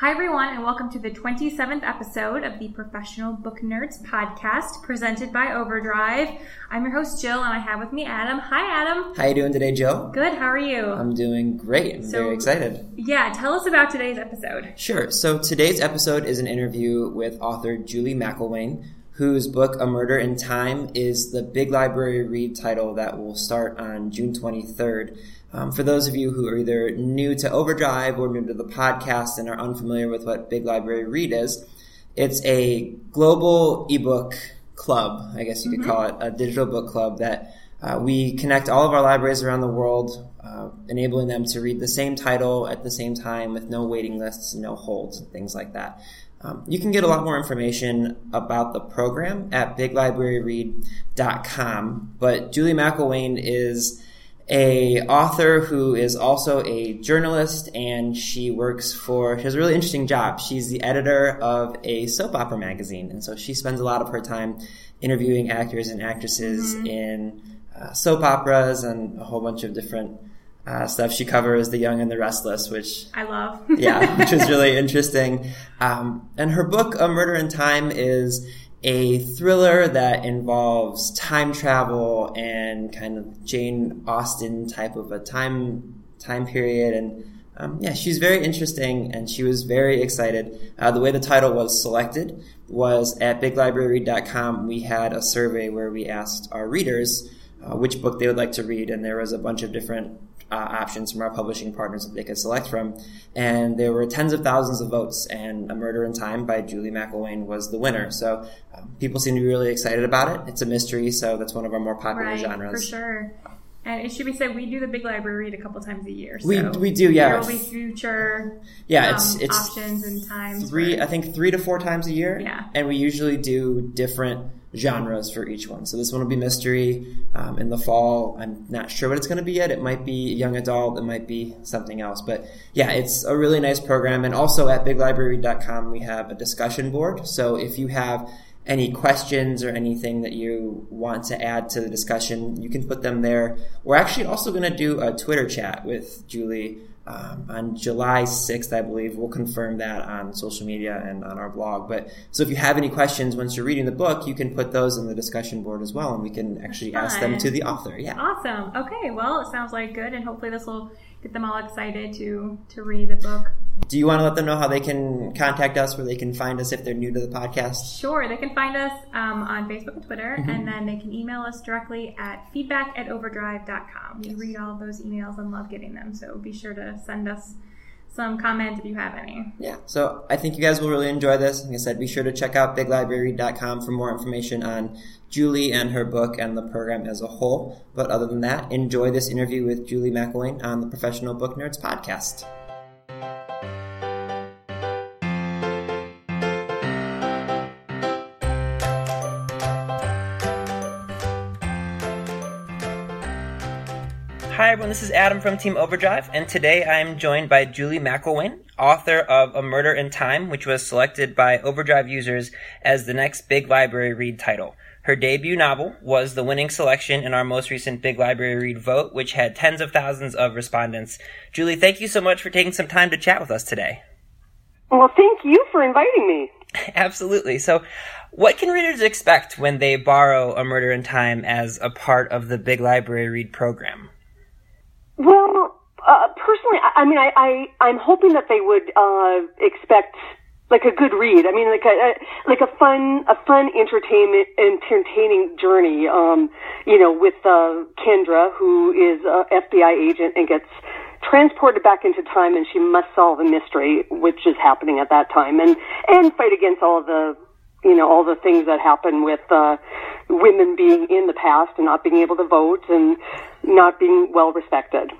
Hi, everyone, and welcome to the 27th episode of the Professional Book Nerds podcast presented by Overdrive. I'm your host, Jill, and I have with me Adam. Hi, Adam. How you doing today, Jill? Good, how are you? I'm doing great. I'm So- very excited. yeah, tell us about today's episode. Sure. So today's episode is an interview with author Julie McElwain, whose book A Murder in Time is the Big Library Read title that will start on June 23rd. Um, for those of you who are either new to Overdrive or new to the podcast and are unfamiliar with what Big Library Read is, it's a global ebook club, I guess you could call it, a digital book club that uh, we connect all of our libraries around the world, uh, enabling them to read the same title at the same time with no waiting lists, no holds, and things like that. Um, you can get a lot more information about the program at biglibraryread.com, but Julie McElwain is a author who is also a journalist and she works for she has a really interesting job. She's the editor of a soap opera magazine and so she spends a lot of her time interviewing actors and actresses in uh, soap operas and a whole bunch of different uh, stuff she covers the young and the restless which I love. yeah, which is really interesting. Um, and her book, A Murder in Time, is a thriller that involves time travel and kind of Jane Austen type of a time time period. And um, yeah, she's very interesting, and she was very excited. Uh, the way the title was selected was at BigLibraryRead.com. We had a survey where we asked our readers uh, which book they would like to read, and there was a bunch of different uh, options from our publishing partners that they could select from. And there were tens of thousands of votes, and A Murder in Time by Julie McElwain was the winner. So um, people seem to be really excited about it. It's a mystery, so that's one of our more popular right, genres. for sure. And it should be said, we do the Big Library Read a couple times a year. We- we do, yeah. There will be future Yeah, um, it's it's options and times. three, for- I think three to four times a year. Yeah. And we usually do different genres for each one. So this one will be mystery. Um, in the fall, I'm not sure what it's going to be yet. It might be young adult. It might be something else. But yeah, it's a really nice program. And also at biglibrary.com, we have a discussion board. So if you have any questions or anything that you want to add to the discussion, you can put them there. We're actually also going to do a Twitter chat with Julie um, on July 6th, I believe. We'll confirm that on social media and on our blog. But so if you have any questions once you're reading the book, you can put those in the discussion board as well, and we can actually ask them to the author. Yeah. Awesome. Okay, well, it sounds like good, and hopefully this will get them all excited to to read the book. Do you want to let them know how they can contact us, where they can find us if they're new to the podcast? Sure, they can find us um, on Facebook and Twitter, Mm-hmm. and then they can email us directly at feedback at overdrive.com. We read all those emails and love getting them, so be sure to send us some comment if you have any. Yeah, so I think you guys will really enjoy this. Like I said, be sure to check out biglibrary.com for more information on Julie and her book and the program as a whole. But other than that, enjoy this interview with Julie McElwain on the Professional Book Nerds podcast. Everyone. This is Adam from Team Overdrive, and today I'm joined by Julie McElwain, author of A Murder in Time, which was selected by Overdrive users as the next Big Library Read title. Her debut novel was the winning selection in our most recent Big Library Read vote, which had tens of thousands of respondents. Julie, thank you so much for taking some time to chat with us today. Well, thank you for inviting me. Absolutely. So, what can readers expect when they borrow A Murder in Time as a part of the Big Library Read program? Well, uh, personally, I, I mean, I, I, I'm hoping that they would uh, expect like a good read. I mean, like a, like a fun, a fun entertainment, entertaining journey. Um, you know, with uh, Kendra, who is a FBI agent and gets transported back into time, and she must solve a mystery which is happening at that time, and and fight against all the you know all the things that happen with uh, women being in the past and not being able to vote and not being well respected.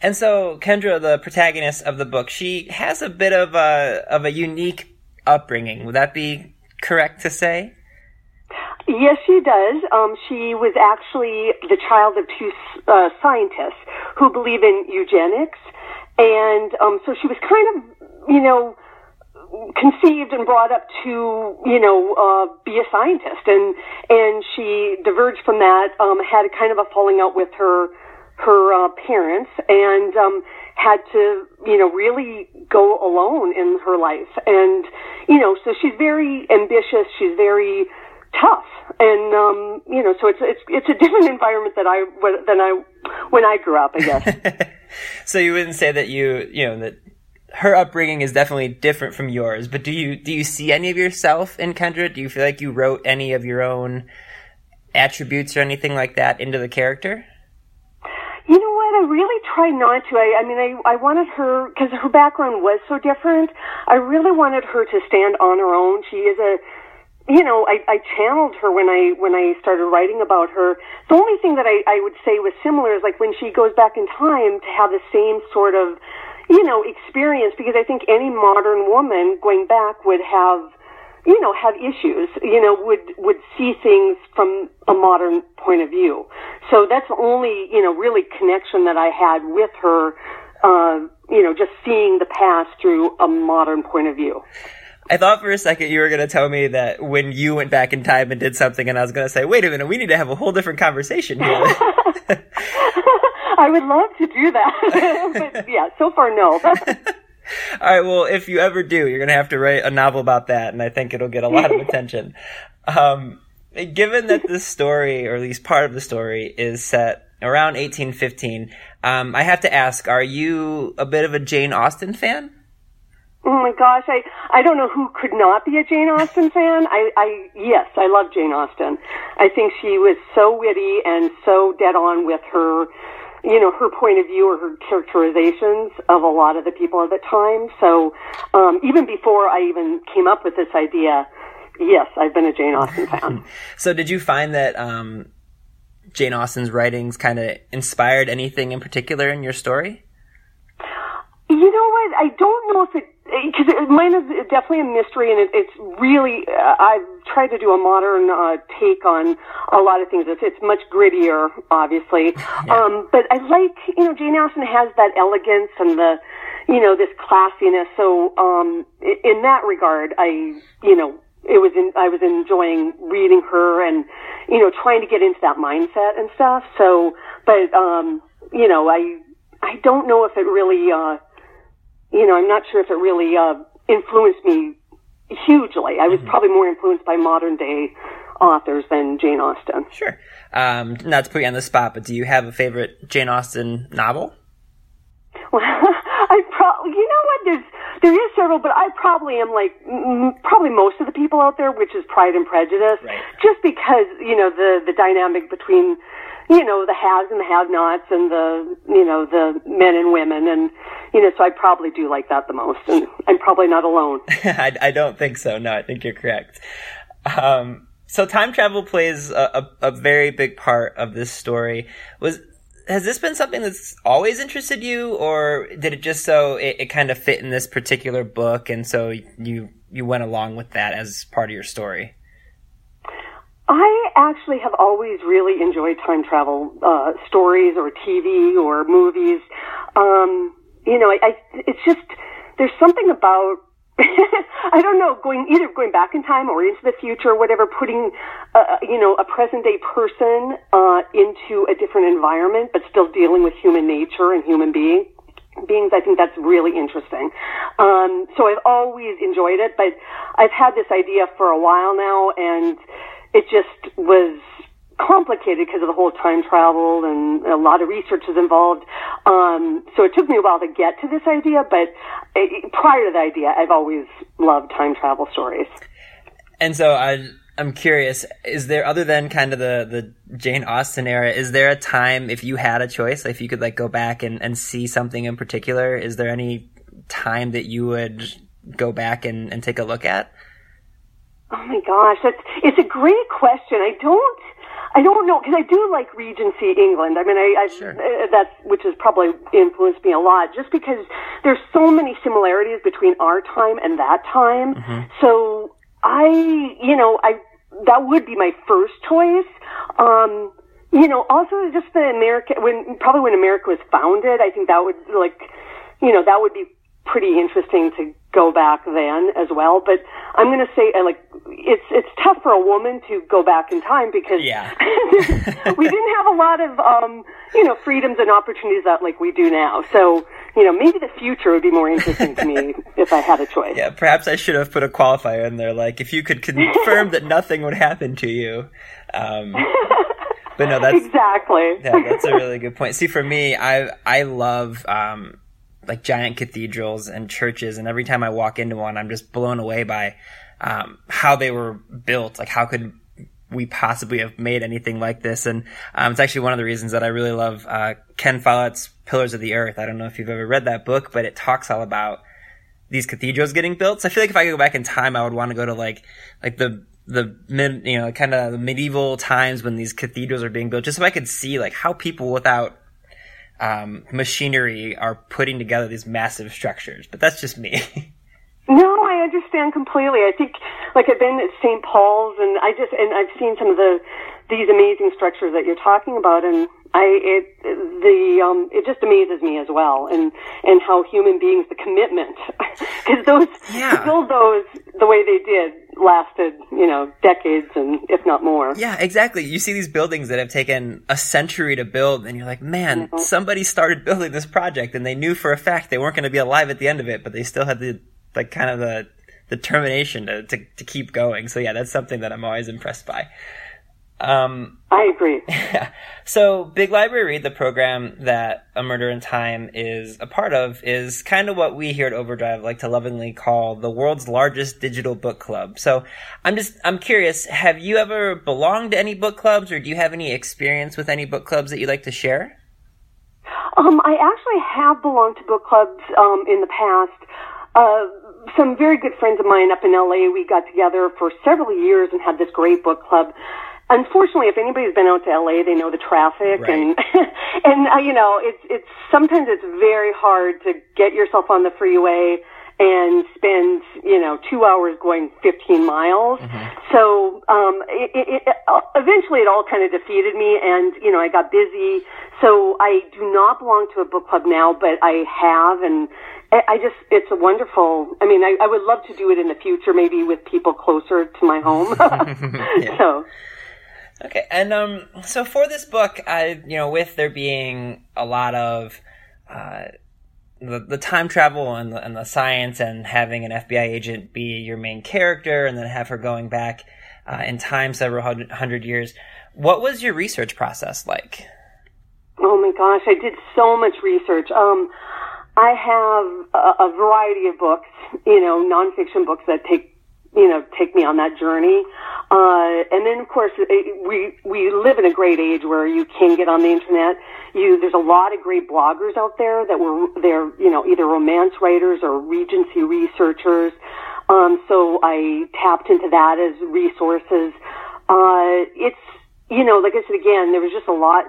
And so Kendra, the protagonist of the book, she has a bit of a of a unique upbringing. Would that be correct to say? Yes, she does. Um, she was actually the child of two uh, scientists who believe in eugenics, and um, so she was kind of, you know, conceived and brought up to, you know, uh, be a scientist, and and she diverged from that. Um, had kind of a falling out with her her uh, parents, and um, had to, you know, really go alone in her life, and you know, so she's very ambitious. She's very tough, and um, you know, so it's it's it's a different environment that I than I when I grew up, I guess. so you wouldn't say that you you know that her upbringing is definitely different from yours, but do you do you see any of yourself in Kendra? Do you feel like you wrote any of your own attributes or anything like that into the character? You know what? I really try not to. I, I mean, I, I wanted her because her background was so different. I really wanted her to stand on her own. She is a you know, I, I channeled her when I when I started writing about her. The only thing that I, I would say was similar is like when she goes back in time to have the same sort of, you know, experience because I think any modern woman going back would have, you know, have issues. You know, would would see things from a modern point of view. So that's the only you know really connection that I had with her. Uh, you know, just seeing the past through a modern point of view. I thought for a second you were going to tell me that when you went back in time and did something, and I was going to say, wait a minute, we need to have a whole different conversation here. I would love to do that. but yeah, so far, no. All right, well, if you ever do, you're going to have to write a novel about that, and I think it'll get a lot of attention. Um, given that this story, or at least part of the story, is set around 1815, um, I have to ask, are you a bit of a Jane Austen fan? Oh my gosh, I I don't know who could not be a Jane Austen fan. I I yes, I love Jane Austen. I think she was so witty and so dead on with her you know, her point of view or her characterizations of a lot of the people at the time. So, um, even before I even came up with this idea, yes, I've been a Jane Austen fan. so, did you find that um, Jane Austen's writings kind of inspired anything in particular in your story? You know what? I don't know if it because mine is definitely a mystery, and it, it's really uh, I've tried to do a modern uh, take on a lot of things. It's, it's much grittier, obviously, yeah. um, but I like you know Jane Austen has that elegance and the you know this classiness. So um, in that regard, I you know it was in, I was enjoying reading her and you know trying to get into that mindset and stuff. So, but um, you know I I don't know if it really. Uh, you know, I'm not sure if it really uh, influenced me hugely. I was mm-hmm. probably more influenced by modern day authors than Jane Austen. Sure. Um, not to put you on the spot, but do you have a favorite Jane Austen novel? Well, I probably, you know what, there's, there is several, but I probably am like, m- probably most of the people out there, which is Pride and Prejudice. Right. Just because, you know, the, the dynamic between, you know, the haves and the have-nots and the, you know, the men and women and, you know, so I probably do like that the most, and I'm probably not alone. I, I, don't think so. No, I think you're correct. Um, so time travel plays a, a, a, very big part of this story. Was has this been something that's always interested you, or did it just so it, it kind of fit in this particular book, and so you you went along with that as part of your story? I actually have always really enjoyed time travel uh, stories or TV or movies. Um, you know, I, I it's just there's something about I don't know, going either going back in time or into the future, or whatever, putting uh, you know a present day person uh, into a different environment, but still dealing with human nature and human being beings. I think that's really interesting. Um, so I've always enjoyed it, but I've had this idea for a while now, and it just was complicated because of the whole time travel and a lot of research is involved. Um, so it took me a while to get to this idea, but it, prior to the idea, I've always loved time travel stories. And so I, I'm curious, is there, other than kind of the, the Jane Austen era, is there a time, if you had a choice, if you could like go back and, and see something in particular, is there any time that you would go back and, and take a look at? Oh my gosh, that's, it's a great question. I don't, I don't know because I do like Regency England. I mean, I, I Sure. uh, that's which has probably influenced me a lot, just because there's so many similarities between our time and that time. So I, you know, I that would be my first choice. Um, you know, also just the America when probably when America was founded, I think that would like, you know, that would be pretty interesting to go back then as well. But I'm going to say, uh, like, it's it's tough for a woman to go back in time because Yeah. we didn't have a lot of, um, you know, freedoms and opportunities that like we do now. So, you know, maybe the future would be more interesting to me if I had a choice. Yeah, perhaps I should have put a qualifier in there, like if you could confirm that nothing would happen to you. Um, but no, that's Exactly. yeah, that's a really good point. See, for me, I I love um, like giant cathedrals and churches, and every time I walk into one, I'm just blown away by um, how they were built. Like, how could we possibly have made anything like this? And um, it's actually one of the reasons that I really love uh, Ken Follett's Pillars of the Earth. I don't know if you've ever read that book, but it talks all about these cathedrals getting built. So I feel like if I could go back in time, I would want to go to like like the the mid, you know, kind of the medieval times when these cathedrals are being built, just so I could see like how people without um, machinery are putting together these massive structures. But that's just me. No, I understand completely. I think, like, I've been at St. Paul's, and I just and I've seen some of the these amazing structures that you're talking about, and I it the um it just amazes me as well, and and how human beings the commitment because those Yeah. to build those the way they did lasted you know decades and if not more. yeah, exactly. You see these buildings that have taken a century to build, and you're like, man, somebody started building this project, and they knew for a fact they weren't going to be alive at the end of it, but they still had the like kind of the determination to, to to keep going. So yeah, that's something that I'm always impressed by. Um, I agree. So, Big Library Read, the program that A Murder in Time is a part of, is kind of what we here at Overdrive like to lovingly call the world's largest digital book club. So, I'm just, I'm curious, have you ever belonged to any book clubs or do you have any experience with any book clubs that you'd like to share? Um, I actually have belonged to book clubs um, in the past. Uh, some very good friends of mine up in LA, we got together for several years and had this great book club. Unfortunately, if anybody's been out to LA, they know the traffic Right. and and uh, you know it's it's sometimes it's very hard to get yourself on the freeway and spend you know two hours going 15 miles. So um, it, it, it, uh, eventually, it all kind of defeated me, and you know I got busy. So I do not belong to a book club now, but I have, and I I just it's a wonderful. I mean, I, I would love to do it in the future, maybe with people closer to my home. So. Okay, and um, so for this book, I you know, with there being a lot of uh, the the time travel and the, and the science, and having an FBI agent be your main character, and then have her going back uh, in time several hundred, years, what was your research process like? Oh my gosh, I did so much research. Um, I have a, a variety of books, you know, nonfiction books that take, you know, take me on that journey. Uh, and then of course, it, we, we live in a great age where you can get on the internet. You, there's a lot of great bloggers out there that were, they're, you know, either romance writers or Regency researchers. Um, so I tapped into that as resources. Uh, it's, you know, like I said again, there was just a lot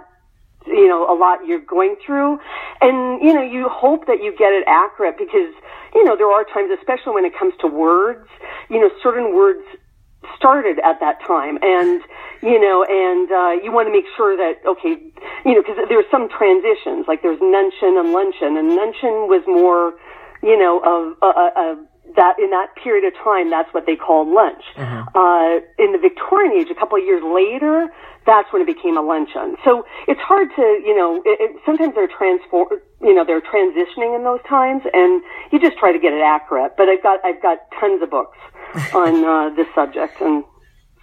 you know, a lot you're going through. And, you know, you hope that you get it accurate because, you know, there are times, especially when it comes to words, you know, certain words started at that time and, you know, and, uh, you want to make sure that, okay, you know, because there's some transitions, like there's nuncheon and luncheon, and nuncheon was more, you know, of, a, uh, uh, that in that period of time, that's what they called lunch. Uh, in the Victorian age, a couple of years later, that's when it became a luncheon. So it's hard to, you know, it, it, sometimes they're transform, you know, they're transitioning in those times, and you just try to get it accurate. But I've got I've got tons of books on uh, this subject, and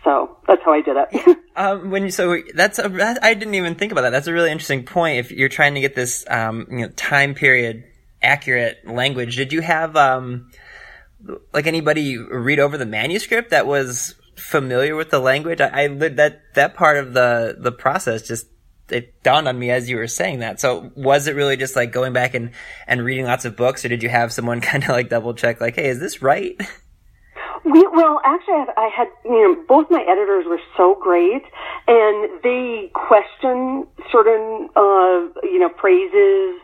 so that's how I did it. Um, when you, so that's a, that, I didn't even think about that. That's a really interesting point. If you're trying to get this, um, you know, time period accurate language, did you have, um, like anybody read over the manuscript that was familiar with the language? I, I that, that part of the, the process just, it dawned on me as you were saying that. So was it really just like going back and, and reading lots of books or did you have someone kind of like double check like, hey, is this right? We, well, actually, I, had, you know, both my editors were so great, and they question certain, uh, you know, phrases.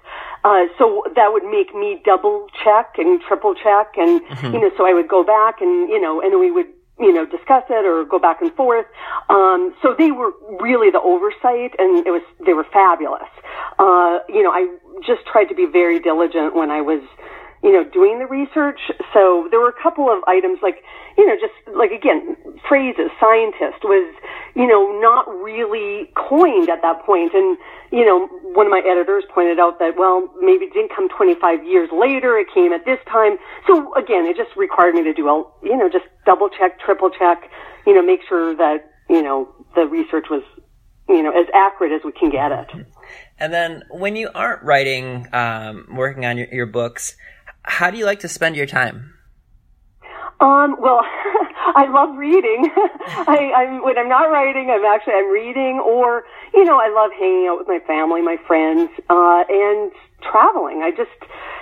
Uh, so that would make me double check and triple check, and Mm-hmm. you know, so I would go back and you know, and we would you know discuss it or go back and forth. Um, so they were really the oversight, and it was they were fabulous. Uh, you know, I just tried to be very diligent when I was you know, doing the research. So there were a couple of items like, you know, just like again, phrases, scientist was, you know, not really coined at that point. And, you know, one of my editors pointed out that, well, maybe it didn't come 25 years later. It came at this time. So again, it just required me to do, a, you know, just double check, triple check, you know, make sure that, you know, the research was, you know, as accurate as we can get it. And then when you aren't writing, um, working on your, your books, how do you like to spend your time? Um, well, I love reading. I, I'm when I'm not writing, I'm actually I'm reading, or you know, I love hanging out with my family, my friends, uh, and traveling. I just,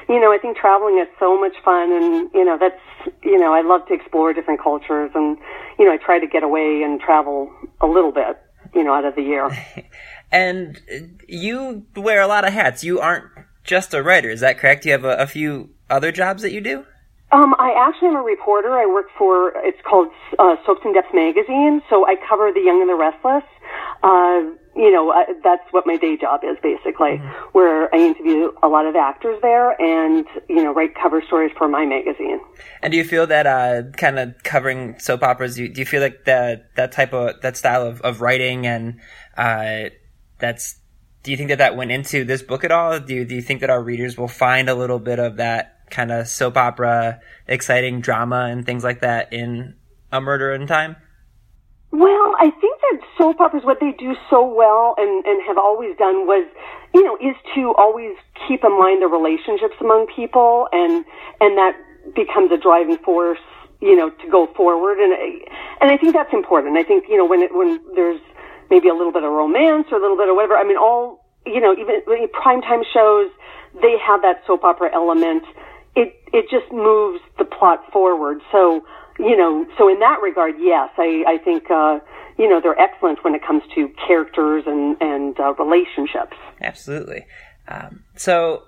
you know, I think traveling is so much fun, and you know, that's you know, I love to explore different cultures, and you know, I try to get away and travel a little bit, you know, out of the year. And you wear a lot of hats. You aren't just a writer, is that correct? Do you have a, a few other jobs that you do? Um, I actually am a reporter. I work for it's called uh, Soaps in Depth magazine. So I cover the young and the restless. Uh, you know, uh, that's what my day job is basically, where I interview a lot of actors there and you know write cover stories for my magazine. And do you feel that uh, kind of covering soap operas? Do you, do you feel like that that type of that style of, of writing and uh, that's do you think that that went into this book at all? Do you, do you think that our readers will find a little bit of that kind of soap opera, exciting drama and things like that in A Murder in Time? Well, I think that soap operas, what they do so well and, and have always done was, you know, is to always keep in mind the relationships among people and, and that becomes a driving force, you know, to go forward. And, and I think that's important. I think, you know, when it, when there's maybe a little bit of romance or a little bit of whatever, I mean, all, you know, even primetime shows, they have that soap opera element. It, it just moves the plot forward. So, you know, so in that regard, yes, I, I think, uh, you know, they're excellent when it comes to characters and, and, uh, relationships. Absolutely. Um, so,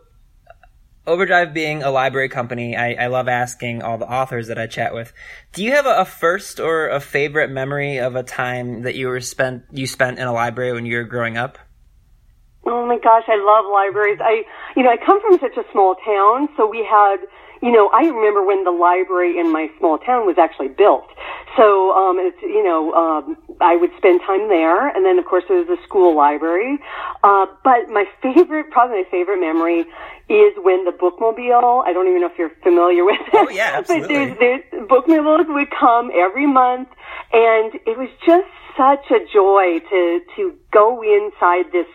Overdrive being a library company, I, I love asking all the authors that I chat with. Do you have a, a first or a favorite memory of a time that you were spent you spent in a library when you were growing up? Oh my gosh, I love libraries. I, you know, I come from such a small town, so we had, you know, I remember when the library in my small town was actually built. So, um, it's, you know, um, I would spend time there, and then of course there was the school library. Uh, but my favorite, probably my favorite memory is when the bookmobile, I don't even know if you're familiar with it. Oh, yeah, But absolutely. there's, there's, bookmobiles would come every month, and it was just such a joy to, to go inside this,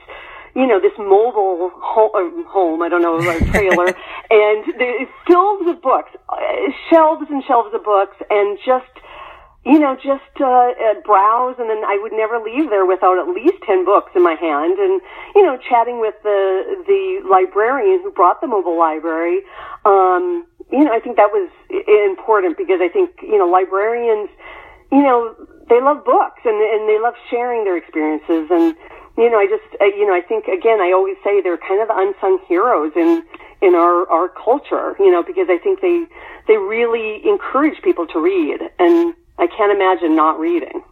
you know, this mobile home, home I don't know, a trailer, and it's filled with books, uh, shelves and shelves of books, and just, you know, just uh, uh, browse, and then I would never leave there without at least ten books in my hand, and you know, chatting with the the librarian who brought the mobile library. Um, you know, I think that was i- important because I think you know librarians, you know, they love books and and they love sharing their experiences, and you know, I just uh, you know, I think again, I always say they're kind of the unsung heroes in in our our culture, you know, because I think they they really encourage people to read and I can't imagine not reading.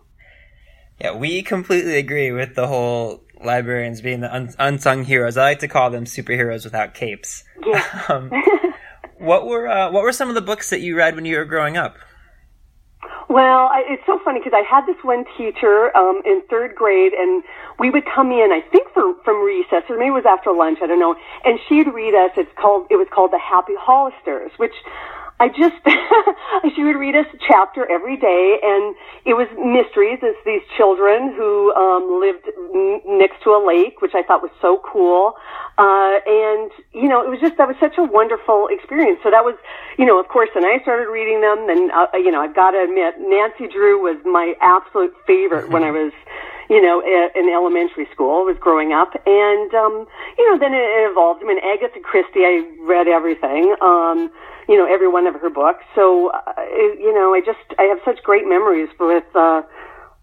Yeah, we completely agree with the whole librarians being the un- unsung heroes. I like to call them superheroes without capes. Yeah. Um, what were uh, what were some of the books that you read when you were growing up? Well, I, it's so funny because I had this one teacher um, in third grade, and we would come in. I think for, from recess, or maybe it was after lunch. I don't know. And she'd read us. It's called. It was called the Happy Hollisters, which I just she would read us a chapter every day, and it was mysteries. It's these children who um, lived n- next to a lake, which I thought was so cool. Uh, and you know, it was just that was such a wonderful experience. So that was, you know, of course, when I started reading them, and, uh, you know, I've got to admit, Nancy Drew was my absolute favorite when I was, you know, in elementary school. Was growing up, and um, you know, then it evolved. I mean, Agatha Christie, I read everything. Um, you know, every one of her books. So, uh, you know, I just I have such great memories with uh,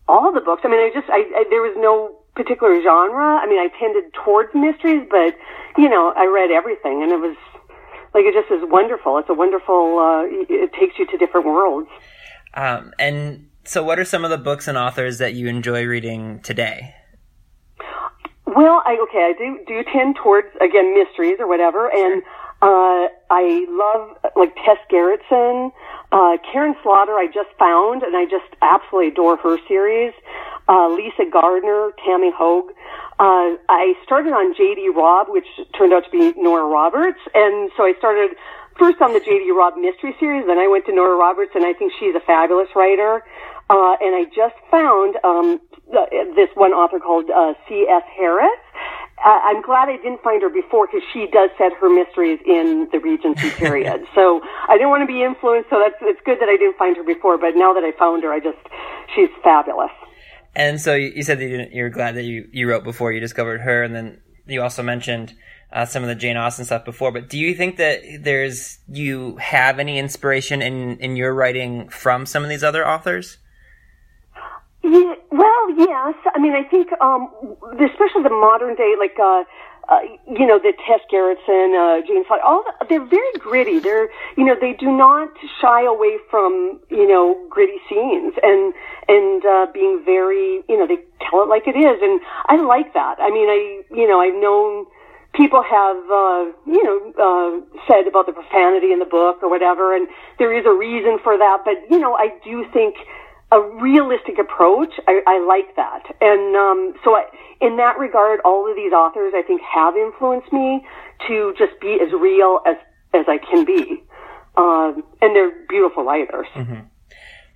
all the books. I mean, I just I, I there was no particular genre. I mean, I tended towards mysteries, but you know, I read everything, and it was like it just is wonderful. It's a wonderful. Uh, it takes you to different worlds. Um, and so, what are some of the books and authors that you enjoy reading today? Well, I okay, I do do tend towards again mysteries or whatever, and uh, I love like Tess Gerritsen, uh, Karin Slaughter. I just found, and I just absolutely adore her series. Uh, Lisa Gardner, Tami Hoag. Uh, I started on J.D. Robb, which turned out to be Nora Roberts, and so I started first on the J.D. Robb mystery series. Then I went to Nora Roberts, and I think she's a fabulous writer. Uh, and I just found um, this one author called uh, C.S. Harris. Uh, I'm glad I didn't find her before because she does set her mysteries in the Regency period. so I didn't want to be influenced. So that's it's good that I didn't find her before. But now that I found her, I just she's fabulous. And so you said that you, you're glad that you, you wrote before you discovered her, and then you also mentioned uh, some of the Jane Austen stuff before. But do you think that there's you have any inspiration in in your writing from some of these other authors? Yeah, well, yes. I mean, I think, um, especially the modern day, like, uh, uh, you know, the Tess Gerritsen, uh, Jane Fonda, all the, they're very gritty. They're, you know, they do not shy away from, you know, gritty scenes and, and, uh, being very, you know, they tell it like it is. And I like that. I mean, I, you know, I've known people have, uh, you know, uh, said about the profanity in the book or whatever, and there is a reason for that. But, you know, I do think, a realistic approach. I, I like that. And um, so, I, in that regard, all of these authors, I think, have influenced me to just be as real as, as I can be. Um, and they're beautiful writers. Mm-hmm.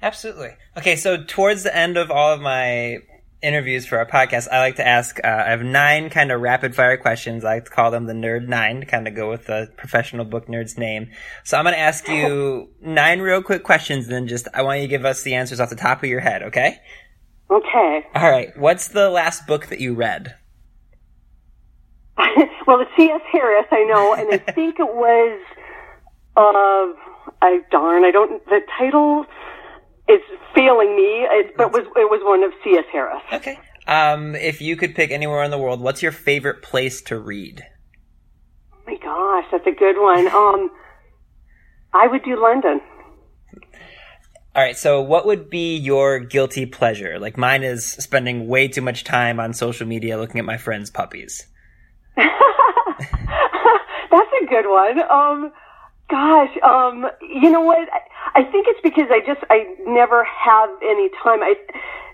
Absolutely. Okay, so towards the end of all of my interviews for our podcast, I like to ask, uh, I have nine kind of rapid fire questions. I like to call them the Nerd Nine to kind of go with the professional book nerd's name. So I'm going to ask you nine real quick questions, and then just, I want you to give us the answers off the top of your head, okay? Okay. All right. What's the last book that you read? well, it's C.S. Harris, I know, and I think it was, uh, I darn, I don't, the title, is failing me. It, but was it was one of C.S. Harris. Okay. Um, if you could pick anywhere in the world, what's your favorite place to read? Oh my gosh, that's a good one. Um, I would do London. All right, so what would be your guilty pleasure? Like mine is spending way too much time on social media looking at my friends' puppies. that's a good one. Um, gosh, um, you know what? I think it's because I just I never have any time. I,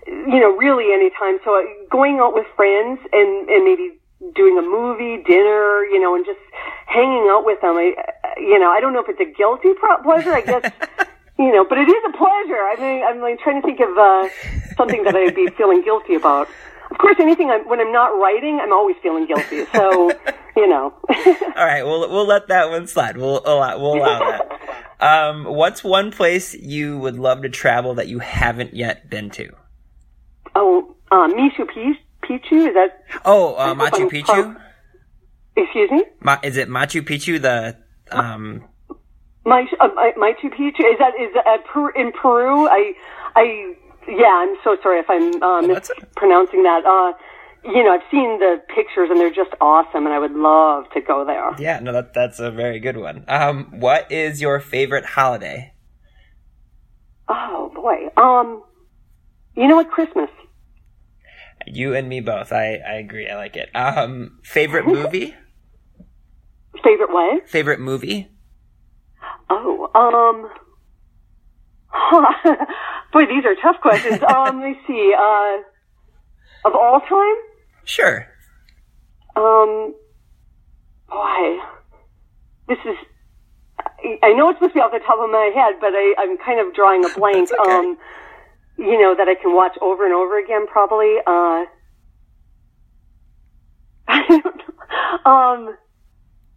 you know, really any time. So going out with friends and and maybe doing a movie, dinner, you know, and just hanging out with them. I, you know, I don't know if it's a guilty pleasure. I guess. you know, but it is a pleasure. I mean, I'm like trying to think of uh, something that I'd be feeling guilty about. Of course, anything I'm, when I'm not writing, I'm always feeling guilty. So, you know. All right, we'll we'll let that one slide. We'll allow, we'll allow that. Um, what's one place you would love to travel that you haven't yet been to? Oh, uh, Machu Picchu. Is that? Oh, uh, Machu Picchu. Excuse me. Ma- is it Machu Picchu? The um. My, uh, Machu Picchu is that is that per, in Peru? I I yeah. I'm so sorry if I'm uh, oh, mispronouncing that. Uh, you know, I've seen the pictures and they're just awesome, and I would love to go there. Yeah, no, that that's a very good one. Um, what is your favorite holiday? Oh boy, um, you know what, Christmas. You and me both. I I agree. I like it. Um, favorite movie. favorite what? Favorite movie. Oh, um. boy, these are tough questions. um, let me see. Uh, of all time? Sure. Um, boy, this is. I know it's supposed to be off the top of my head, but I, I'm kind of drawing a blank. okay. Um, you know that I can watch over and over again, probably. Uh, I don't know. Um,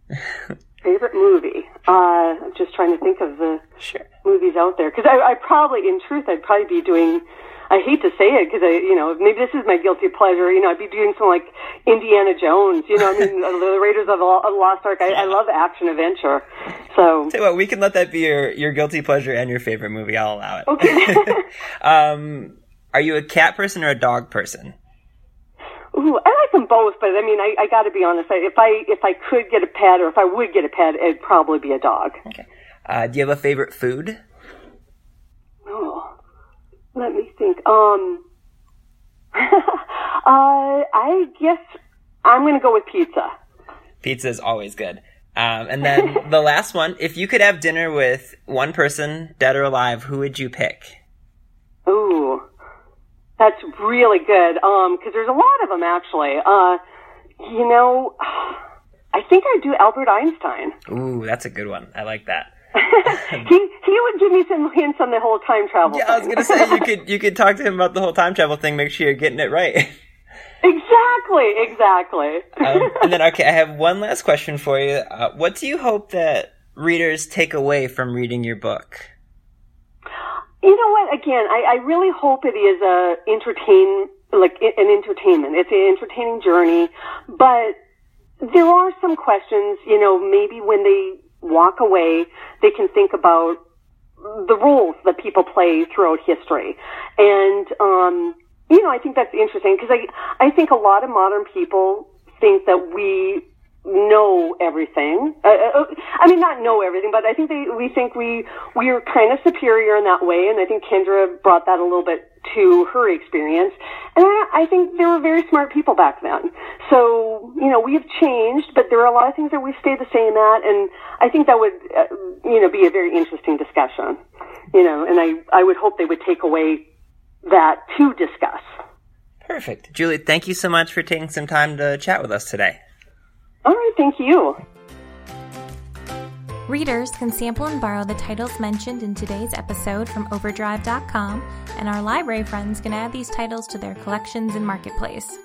favorite movie? Uh, I'm just trying to think of the sure. movies out there because I, I probably, in truth, I'd probably be doing I hate to say it because I, you know, maybe this is my guilty pleasure. You know, I'd be doing some like Indiana Jones. You know, I mean, the Raiders of the Lost Ark. I, I love action adventure. So, you what, we can let that be your your guilty pleasure and your favorite movie. I'll allow it. okay. um, are you a cat person or a dog person? Ooh, I like them both, but I mean, I, I got to be honest. I, if I if I could get a pet, or if I would get a pet, it'd probably be a dog. Okay. Uh, do you have a favorite food? Let me think. Um, uh, I guess I'm going to go with pizza. Pizza is always good. Um, and then the last one, if you could have dinner with one person, dead or alive, who would you pick? Ooh, that's really good. Um, because there's a lot of them actually. Uh, you know, I think I'd do Albert Einstein. Ooh, that's a good one. I like that. he he would give me some hints on the whole time travel. Yeah, I was gonna say you could you could talk to him about the whole time travel thing. Make sure you're getting it right. exactly, exactly. Um, and then, okay, I have one last question for you. Uh, what do you hope that readers take away from reading your book? You know what? Again, I, I really hope it is a entertain like an entertainment. It's an entertaining journey, but there are some questions. You know, maybe when they walk away, they can think about the roles that people play throughout history, and um, you know, I think that's interesting because I I think a lot of modern people think that we know everything. Uh, uh, I mean, not know everything, but I think they, we think we we are kind of superior in that way, and I think Kendra brought that a little bit to her experience. And I, I think there were very smart people back then. So you know, we have changed, but there are a lot of things that we stay the same at, and I think that would uh, you know be a very interesting discussion. You know, and I I would hope they would take away that to discuss. Perfect. Julie, thank you so much for taking some time to chat with us today. All right, thank you. Readers can sample and borrow the titles mentioned in today's episode from Overdrive.com, and our library friends can add these titles to their collections in Marketplace.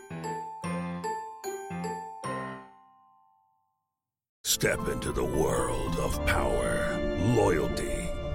Step into the world of power, loyalty,